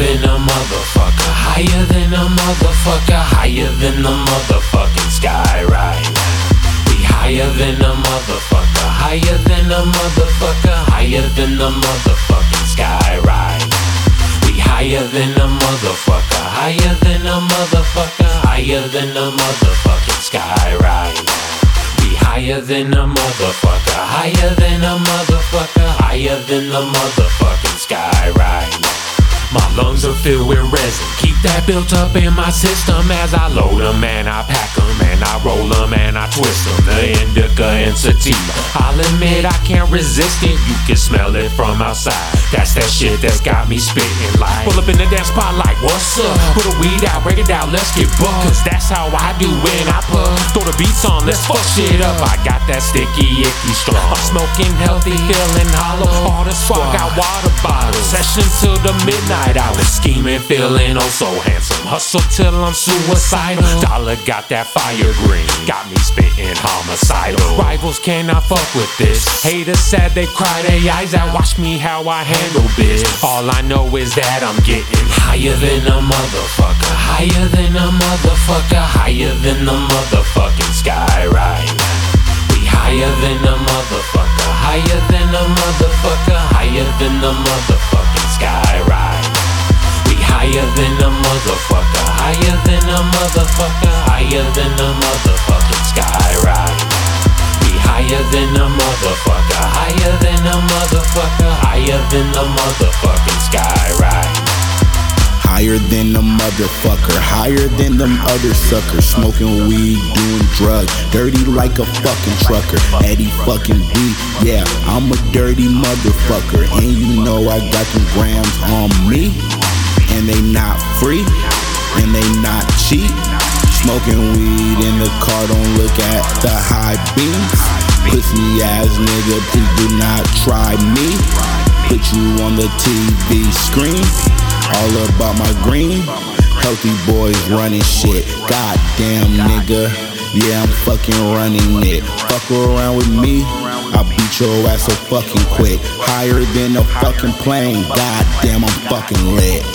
than a motherfucker, higher than a motherfucker, higher than the motherfucking sky right. We higher than a motherfucker, higher than a motherfucker, higher than the motherfucking sky right. We higher than a motherfucker, higher than a motherfucker, higher than the motherfucking sky right. Higher than a motherfucker, higher than a motherfucker, higher than the motherfucking sky now. My lungs are filled with resin. Keep that built up in my system as I load them and I pack them and I roll them and I twist them. The indica and sativa. I'll admit I can't resist it. You can smell it from outside. That's that shit that's got me spitting like. Pull up in the dance spot like, what's up? Put a weed out, break it down, let's get bucked. Cause that's how I do when I puff. Throw the beats on, let's fuck shit up. I got that sticky, icky strong. I'm smoking healthy, feeling hollow. All the squad got water bottles. Session till the midnight hour. Scheming, feeling oh so handsome. Hustle till I'm suicidal. Dollar got that fire green. Got me spitting homicidal. Rivals cannot fuck with this. Haters said they cry their eyes out. Watch me how I handle biz. All I know is that I'm getting higher than a motherfucker. Higher than a motherfucker. Higher than the motherfucking sky right now. We higher than a motherfucker. Higher than a motherfucker. Higher than the motherfucking than a motherfucker. Higher than a motherfucker. Higher than the motherfucking sky now. We higher than a motherfucker. Higher than a motherfucker. Higher than the motherfucking sky now. Higher than a motherfucker, higher than them other suckers. Smoking weed, doing drugs, dirty like a fucking trucker. Eddy fucking B, yeah, I'm a dirty motherfucker. And you know I got them grams on me. And they not free, and they not cheap. Smoking weed in the car, don't look at the high beams. Pussy ass nigga, please do not try me. Put you on the TV screen. All about my green. Healthy boys running shit. Goddamn nigga. Yeah, I'm fucking running it. Fuck around with me. I'll beat your ass so fucking quick. Higher than a fucking plane. Goddamn, I'm fucking lit.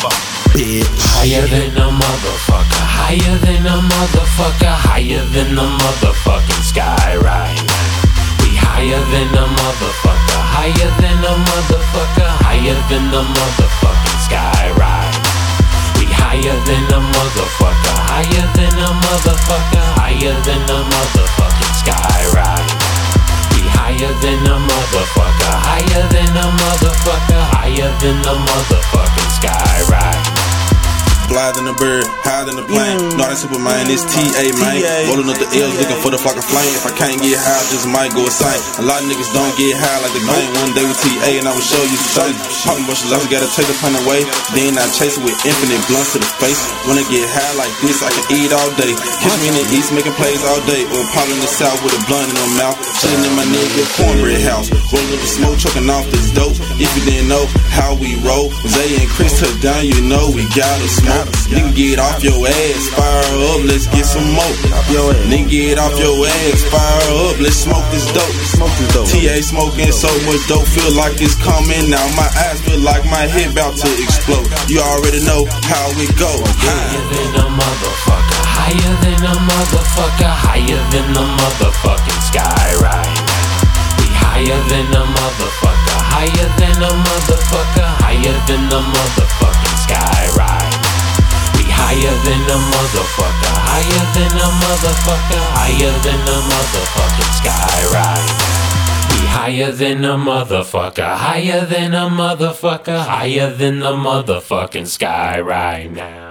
Bitch. Higher than a motherfucker, higher than a motherfucker, higher than the motherfucking sky right now. We higher than a motherfucker, higher than a motherfucker, higher than the motherfucking sky right now. We higher than a motherfucker, higher than a motherfucker, higher than the motherfucking sky right now. We higher than a motherfucker, higher than a motherfucker, higher than the motherfucking sky right now. Fly than a bird, higher than a plane. Not a Superman, it's TA, man. Rolling up the L's, looking for the of flame. If I can't get high, I just might go insane. A lot of niggas don't get high like the game. One day with TA, and I will show you some things. Popping bushes, I just gotta take a pun away. Then I chase it with infinite blunts to the face. When I get high like this, I can eat all day. Catch me in the east, making plays all day. Or pop in the south with a blunt in my mouth. Chilling in my nigga cornbread house. Rolling up the smoke, choking off this dope. If you didn't know how we roll, Zay and Chris touch down, you know we gotta smoke. Nigga get off your ass, fire up, let's get some more. Nigga get off your ass, fire up, let's smoke this dope. TA smoking so much dope, feel like it's coming out. My eyes feel like my head about to explode. You already know how it go. Higher than a motherfucker, higher than a motherfucker, higher than the motherfucking sky than a motherfucker, higher than a motherfucker, higher than the motherfucking sky right. We higher than a motherfucker, higher than a motherfucker, higher than the motherfucking sky right now.